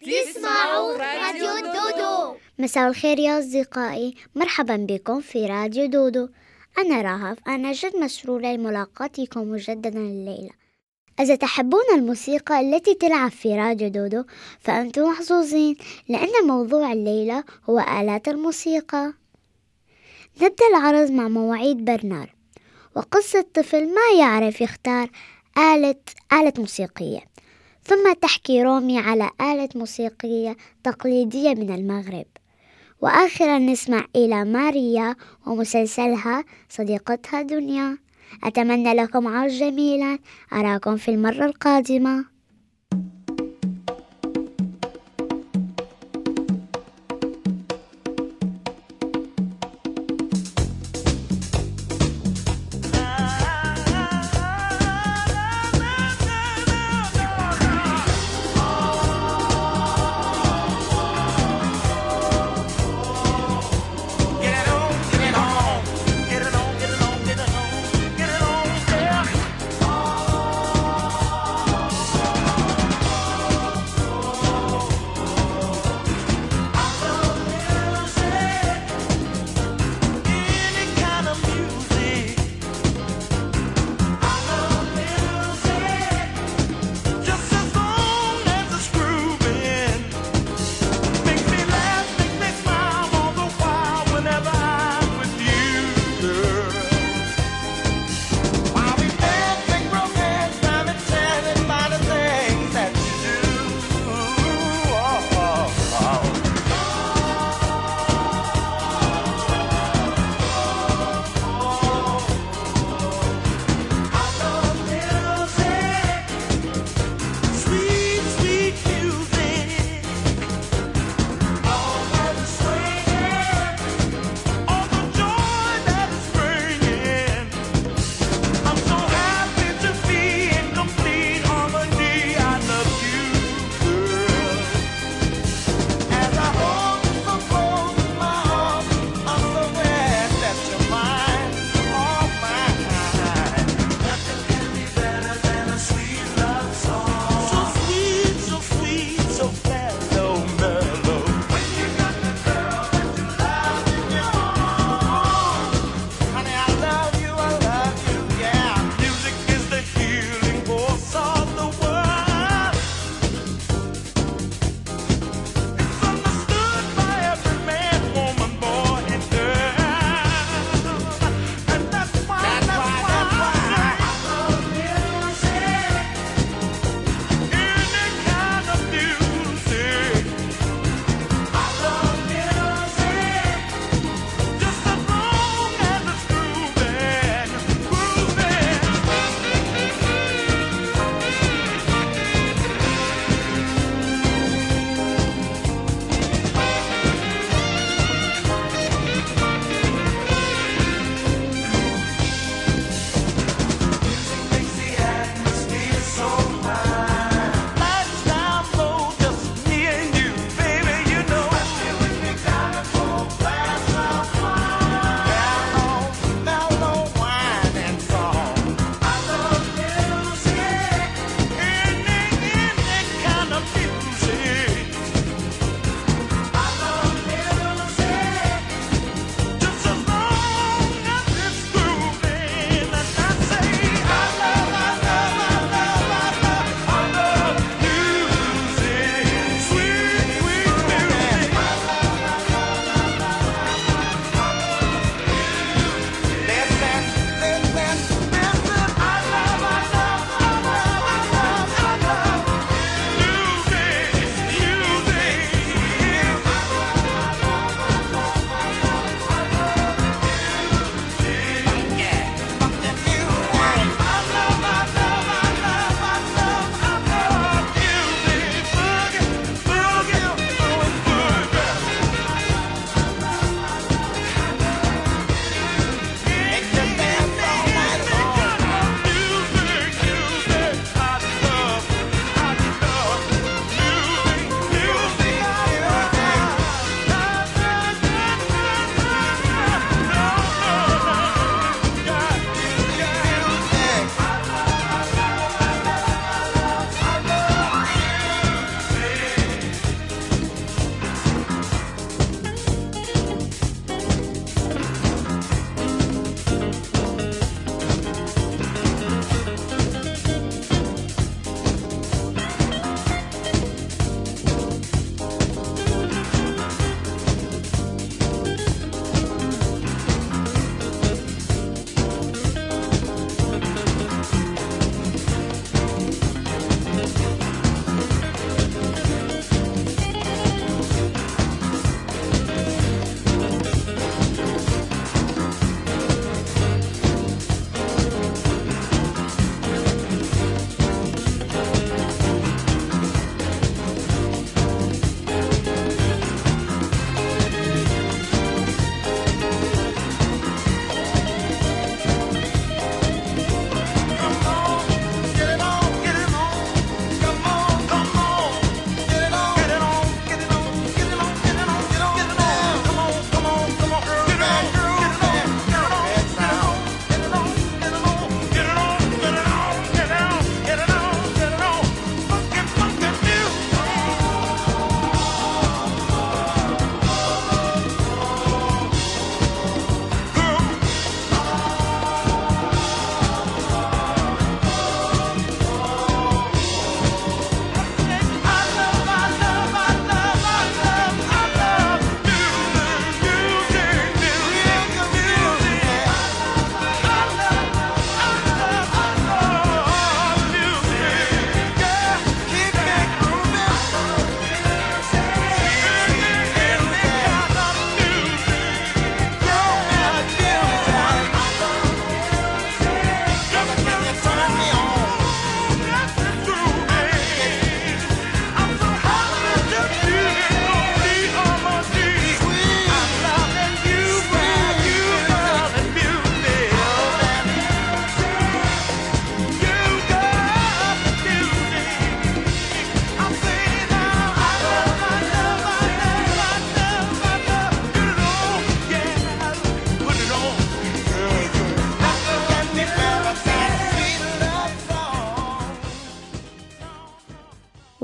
تسمعوا راديو دودو. مساء الخير يا أصدقائي. مرحبا بكم في راديو دودو. أنا رهف. أنا جد مسرورة لملاقاتكم مجددا الليلة. إذا تحبون الموسيقى التي تلعب في راديو دودو فأنتم محظوظين لأن موضوع الليلة هو آلات الموسيقى. نبدأ العرض مع مواعيد برنار. وقصة طفل ما يعرف يختار آلة آلة موسيقية. ثم تحكي رومي على آلة موسيقية تقليدية من المغرب. وآخرا نسمع إلى ماريا ومسلسلها صديقتها دنيا. أتمنى لكم عرض جميلا. أراكم في المرة القادمة.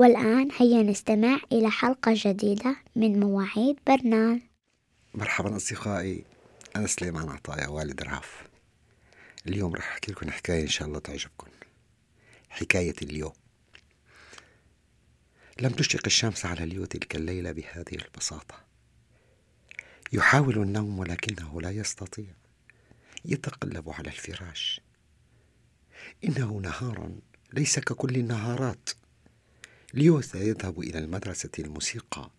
والآن هيا نستمع إلى حلقة جديدة من مواعيد برنال مرحبا أصدقائي أنا سليمان عطايا والد راف اليوم رح أحكي لكم حكاية إن شاء الله تعجبكم. حكاية اليوم. لم تشرق الشمس على اليو تلك الليلة بهذه البساطة. يحاول النوم ولكنه لا يستطيع. يتقلب على الفراش. إنه نهار ليس ككل النهارات. ليو سيذهب إلى المدرسة الموسيقى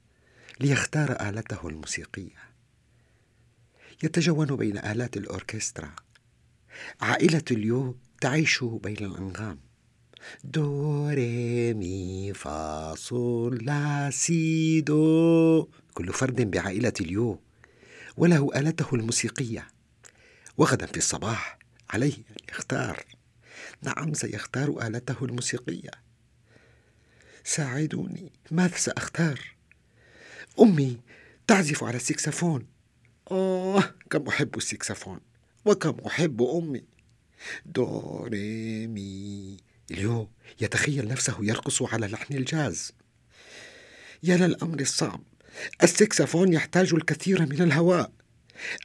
ليختار آلته الموسيقية. يتجول بين آلات الأوركسترا. عائلة ليو تعيش بين الأنغام. دو ري مي فا صول لا سي دو. كل فرد بعائلة ليو وله آلته الموسيقية. وغدا في الصباح عليه أن يختار نعم سيختار آلته الموسيقية. ساعدوني. ماذا سأختار؟ أمي تعزف على السكسفون آه كم أحب السكسفون وكم أحب أمي. دو ري يتخيل نفسه يرقص على لحن الجاز. يا للأمر الصعب. السكسفون يحتاج الكثير من الهواء.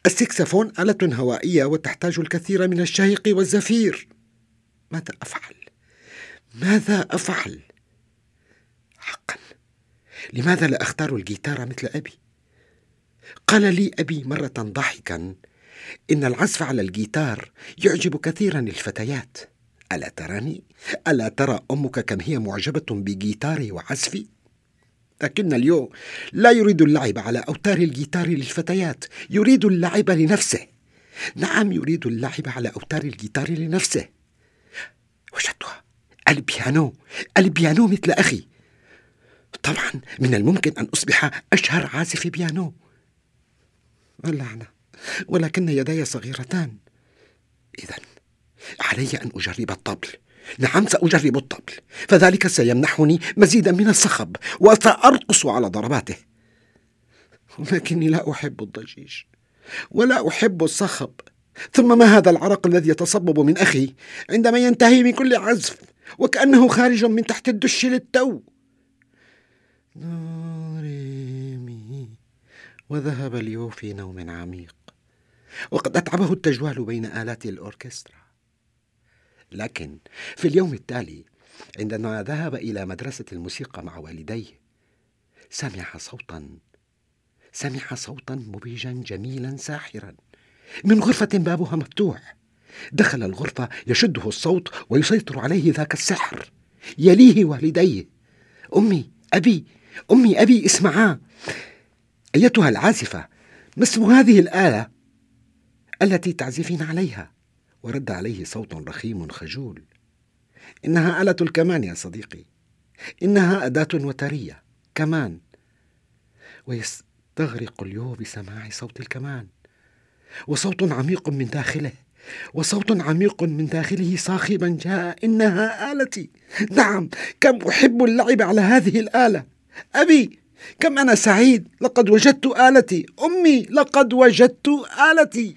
السكسفون آلة هوائية وتحتاج الكثير من الشهق والزفير. ماذا أفعل؟ ماذا أفعل؟ حقا لماذا لا أختار الجيتار مثل أبي؟ قال لي أبي مرة ضاحكا إن العزف على الجيتار يعجب كثيرا الفتيات ألا تراني؟ ألا ترى أمك كم هي معجبة بجيتاري وعزفي؟ لكن ليو لا يريد اللعب على أوتار الجيتار للفتيات يريد اللعب لنفسه نعم يريد اللعب على أوتار الجيتار لنفسه وجدتها البيانو البيانو مثل أخي طبعا من الممكن أن أصبح أشهر عازف بيانو. اللعنة ولكن يدي صغيرتان. إذا علي أن أجرب الطبل. نعم سأجرب الطبل. فذلك سيمنحني مزيدا من الصخب وسأرقص على ضرباته. ولكني لا أحب الضجيج. ولا أحب الصخب. ثم ما هذا العرق الذي يتصبب من أخي؟ عندما ينتهي من كل عزف وكأنه خارج من تحت الدش للتو. وذهب ليو في نوم عميق. وقد أتعبه التجوال بين آلات الأوركسترا. لكن في اليوم التالي عندما ذهب إلى مدرسة الموسيقى مع والديه سمع صوتا سمع صوتا مبهجا جميلا ساحرا. من غرفة بابها مفتوح. دخل الغرفة يشده الصوت ويسيطر عليه ذاك السحر. يليه والديه أمي أبي أمي أبي اسمعا. أيتها العازفة ما اسم هذه الآلة؟ التي تعزفين عليها. ورد عليه صوت رخيم خجول. إنها آلة الكمان يا صديقي. إنها أداة وترية. كمان. ويستغرق اليو بسماع صوت الكمان. وصوت عميق من داخله. وصوت عميق من داخله صاخبا جاء. إنها آلتي. نعم كم أحب اللعب على هذه الآلة. أبي كم أنا سعيد لقد وجدت آلتي. أمي لقد وجدت آلتي.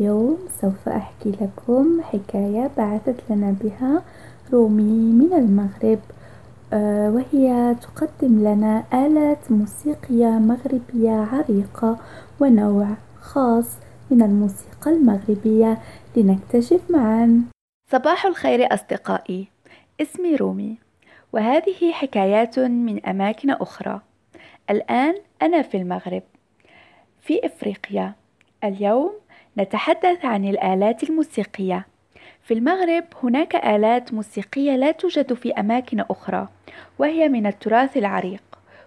اليوم سوف أحكي لكم حكاية بعثت لنا بها رومي من المغرب آه، وهي تقدم لنا آلات موسيقية مغربية عريقة ونوع خاص من الموسيقى المغربية لنكتشف معا. صباح الخير أصدقائي اسمي رومي وهذه حكايات من أماكن أخرى. الآن أنا في المغرب في إفريقيا. اليوم نتحدث عن الآلات الموسيقية. في المغرب هناك آلات موسيقية لا توجد في أماكن أخرى وهي من التراث العريق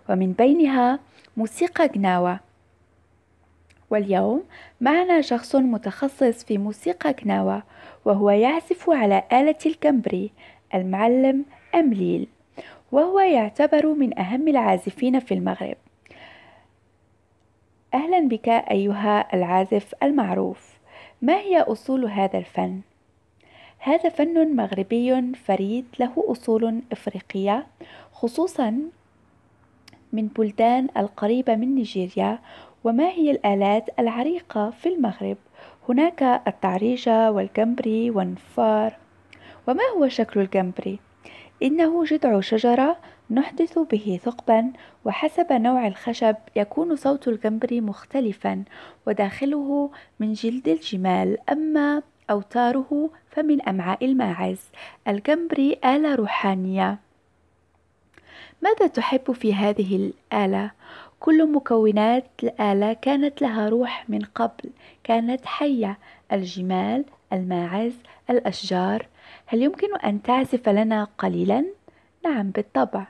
ومن بينها موسيقى جناوة واليوم معنا شخص متخصص في موسيقى جناوة وهو يعزف على آلة الكمبري المعلم أمليل وهو يعتبر من أهم العازفين في المغرب. أهلا بك أيها العازف المعروف ما هي أصول هذا الفن؟ هذا فن مغربي فريد له أصول إفريقية خصوصا من بلدان القريبة من نيجيريا وما هي الآلات العريقة في المغرب هناك التعريجة والجمبري والنفار وما هو شكل الجمبري؟ إنه جذع شجرة نحدث به ثقبا وحسب نوع الخشب يكون صوت الجمبري مختلفا وداخله من جلد الجمال أما أوتاره فمن أمعاء الماعز. الجمبري آلة روحانية. ماذا تحب في هذه الآلة؟ كل مكونات الآلة كانت لها روح من قبل كانت حية. الجمال الماعز الأشجار. هل يمكن أن تعزف لنا قليلا؟ نعم بالطبع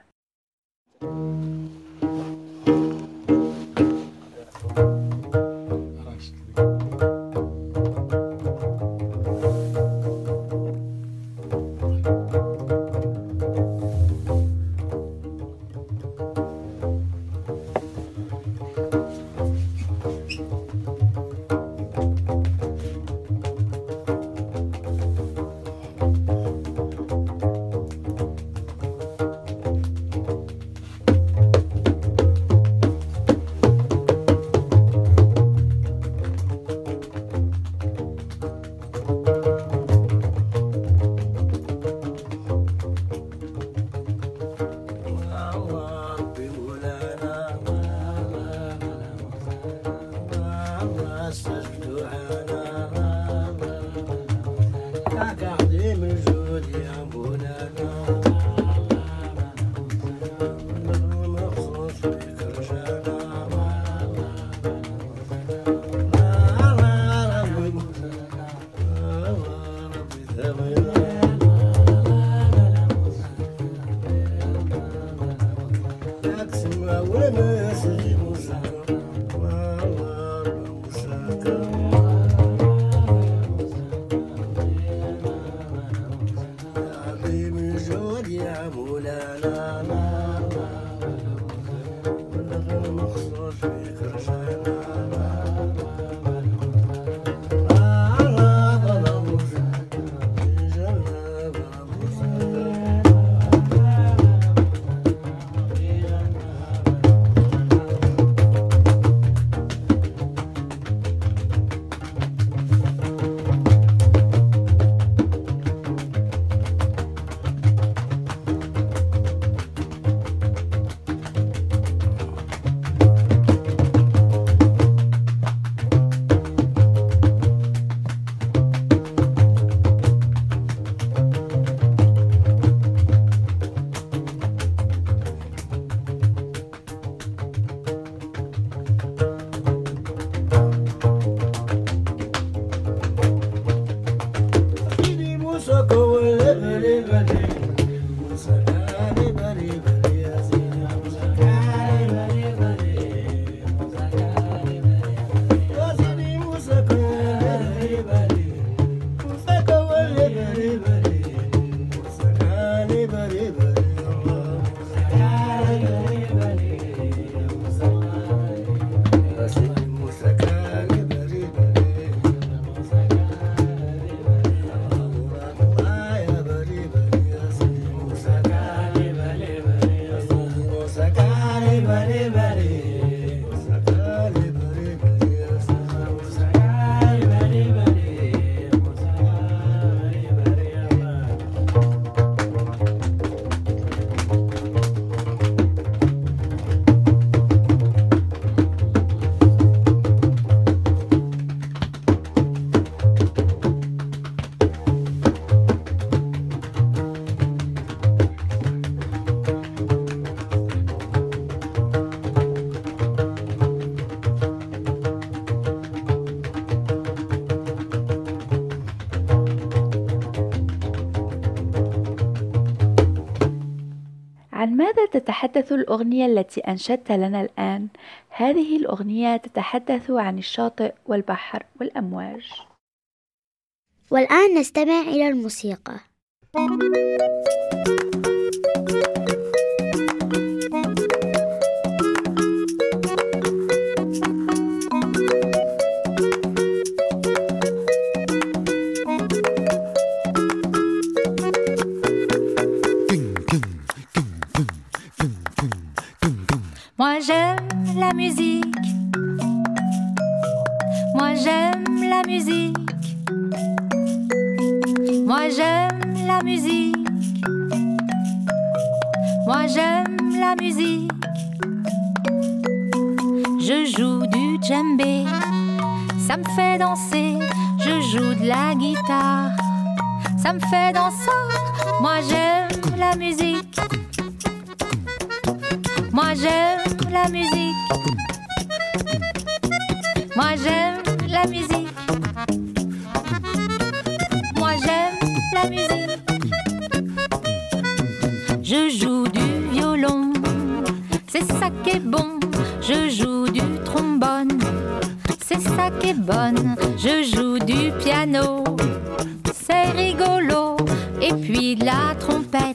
تتحدث الأغنية التي أنشدت لنا الآن؟ هذه الأغنية تتحدث عن الشاطئ والبحر والأمواج. والآن نستمع إلى الموسيقى. Moi j'aime la musique. Moi j'aime la musique. Je joue du djembé, ça me fait danser. Je joue de la guitare, ça me fait danser. Moi j'aime la musique. Moi j'aime la musique. Moi j'aime la musique. c'est rigolo. Et puis la trompette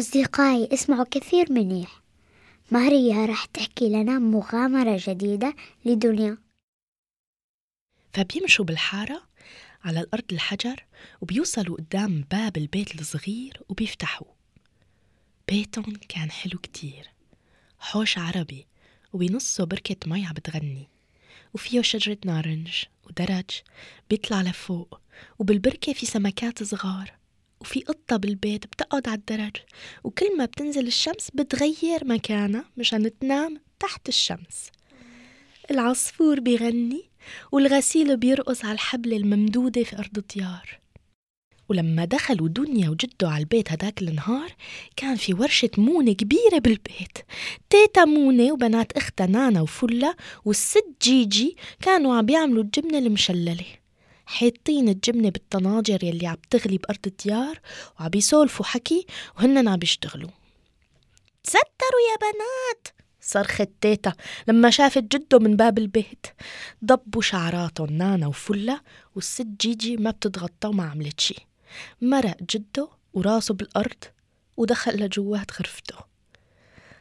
أصدقائي اسمعوا كثير منيح. ماريا راح تحكي لنا مغامرة جديدة لدنيا. فبيمشوا بالحارة على الأرض الحجر وبيوصلوا قدام باب البيت الصغير وبيفتحوا. بيتهم كان حلو كتير. حوش عربي وبنصه بركة مي عم بتغني وفيه شجرة نارنج ودرج بيطلع لفوق وبالبركة في سمكات صغار. وفي قطة بالبيت بتقعد على الدرج وكل ما بتنزل الشمس بتغير مكانها مشان تنام تحت الشمس. العصفور بيغني والغسيل بيرقص على الحبل الممدودة في أرض الديار. ولما دخلوا دنيا وجدوا على البيت هداك النهار كان في ورشة مونة كبيرة بالبيت. تيتا مونة وبنات أختها نانا وفلة والست جيجي كانوا عم بيعملوا الجبنة المشللة. حاطين الجبنة بالطناجر يلي عم تغلي بأرض الديار وعم بيسولفوا حكي وهن عم بيشتغلوا تستروا يا بنات! صرخت تيتا لما شافت جده من باب البيت. ضبوا شعراتهم نانا وفلة والست جيجي ما بتتغطى وما عملت شي. مرق جده وراسه بالأرض ودخل لجوات غرفته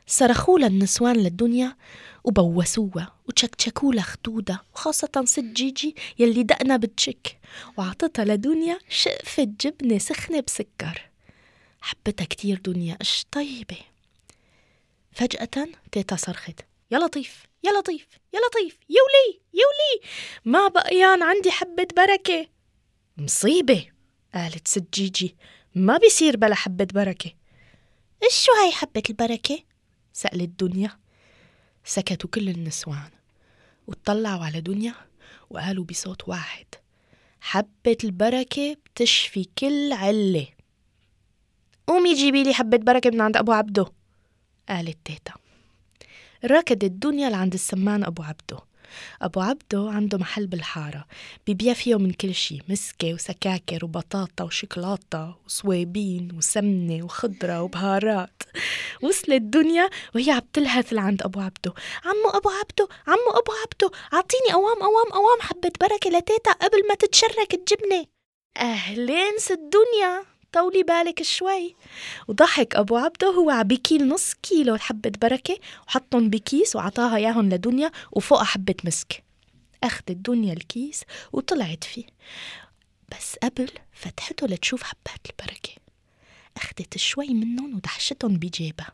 صرخوا النسوان للدنيا وبوسوها وتشكشكوا خدودها وخاصة ست جيجي يلي دقنا بتشك وعطتها لدنيا شقفة جبنة سخنة بسكر. حبتها كتير دنيا اش طيبة. فجأة تيتا صرخت يا لطيف يا لطيف يا لطيف يولي يولي ما بقيان عندي حبة بركة. مصيبة؟ قالت ست جيجي ما بيصير بلا حبة بركة. إيش شو هاي حبة البركة؟ سألت دنيا سكتوا كل النسوان. وطلعوا على دنيا وقالوا بصوت واحد حبة البركة بتشفي كل علة. قومي جيبي لي حبة بركة من عند أبو عبده. قالت تيتا. ركضت الدنيا لعند السمان أبو عبده. أبو عبدو عنده محل بالحارة بيبيع فيه من كل شي مسكة وسكاكر وبطاطا وشوكولاتة وصويبين وسمنة وخضرة وبهارات. وصلت الدنيا وهي عم تلهث لعند أبو عبدو عمو أبو عبدو عمو أبو عبدو أعطيني أوام أوام أوام حبة بركة لتيتا قبل ما تتشرك الجبنة. أهلين الدنيا. طولي بالك شوي. وضحك أبو عبده هو عبيكيل نص كيلو حبة بركة. وحطهم بكيس وعطاها ياهن لدنيا وفوقها حبة مسك. أخذت دنيا الكيس وطلعت فيه. بس قبل فتحته لتشوف حبات البركة. أخذت شوي منهم ودحشتهم بجيبها.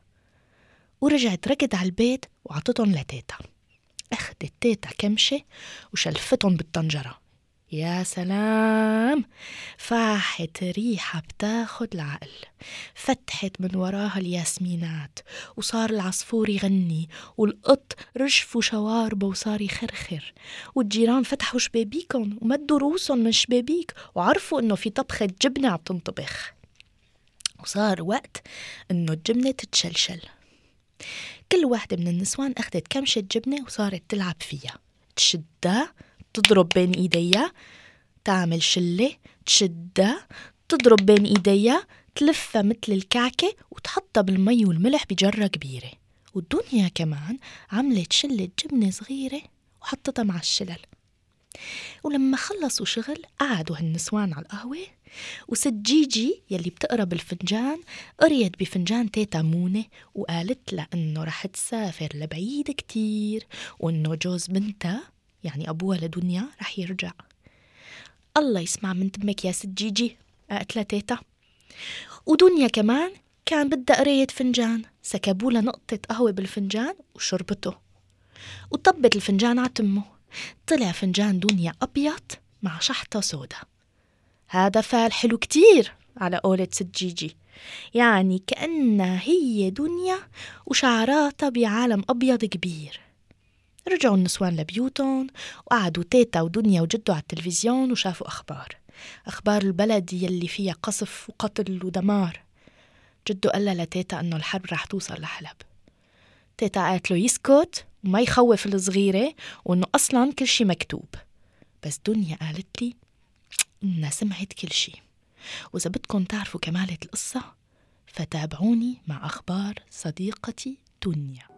ورجعت ركض على البيت وعطتهم لتيتا. أخذت تيتا كمشة وشلفتهم بالطنجرة. يا سلام. فاحت ريحة بتاخد العقل. فتحت من وراها الياسمينات وصار العصفور يغني والقط رجفوا شواربه وصار يخرخر. والجيران فتحوا شبابيكن ومدوا روسهم من شبابيك وعرفوا إنه في طبخة جبنة عم تنطبخ وصار وقت إنه الجبنة تتشلشل. كل واحدة من النسوان أخذت كمشة جبنة وصارت تلعب فيها. تشدها تضرب بين ايديها تعمل شلة تشدها تضرب بين ايديها تلفها مثل الكعكة وتحطها بالمي والملح بجرة كبيرة. والدنيا كمان عملت شلة جبنة صغيرة وحطتها مع الشلل. ولما خلصوا شغل قعدوا هالنسوان على القهوة. وست جيجي يلي بتقرا بالفنجان قريت بفنجان تيتا مونة وقالت لها إنه رح تسافر لبعيد كتير وإنه جوز بنتها يعني أبوها لدنيا رح يرجع. الله يسمع من تمك يا ست جيجي قالت لها تيتا ودنيا كمان كان بدها قراية فنجان سكبوا نقطة قهوة بالفنجان وشربته. وطبت الفنجان على تمه. طلع فنجان دنيا أبيض مع شحطة سودا هذا فال حلو كتير على قولة ست جيجي. يعني كأنها هي دنيا وشعراتها بعالم أبيض كبير. رجعوا النسوان لبيوتهم وقعدوا تيتا ودنيا وجدوا على التلفزيون وشافوا أخبار. أخبار البلد يلي فيها قصف وقتل ودمار. جدو قال لتيتا إنه الحرب رح توصل لحلب. تيتا قالت له يسكت وما يخوف الصغيرة وإنه أصلا كل شي مكتوب. بس دنيا قالت لي إنها سمعت كل شي. وإذا بدكم تعرفوا كمالة القصة فتابعوني مع أخبار صديقتي دنيا.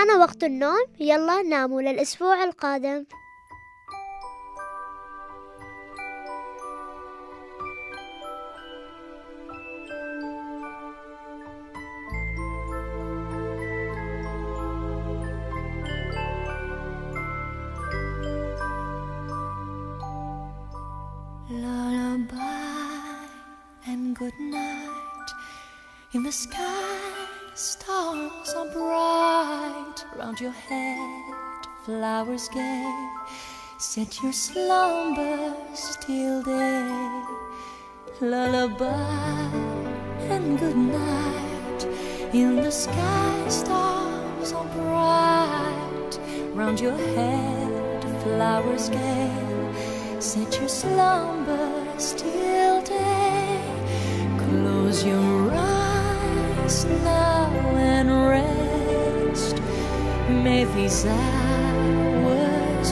حان وقت النوم. يلا ناموا للأسبوع القادم. Flowers gay. Set your slumbers till day. Lullaby and good night in the sky. Stars are bright round your head, flowers gay. Set your slumbers till day. Close your eyes now and rest. May these hours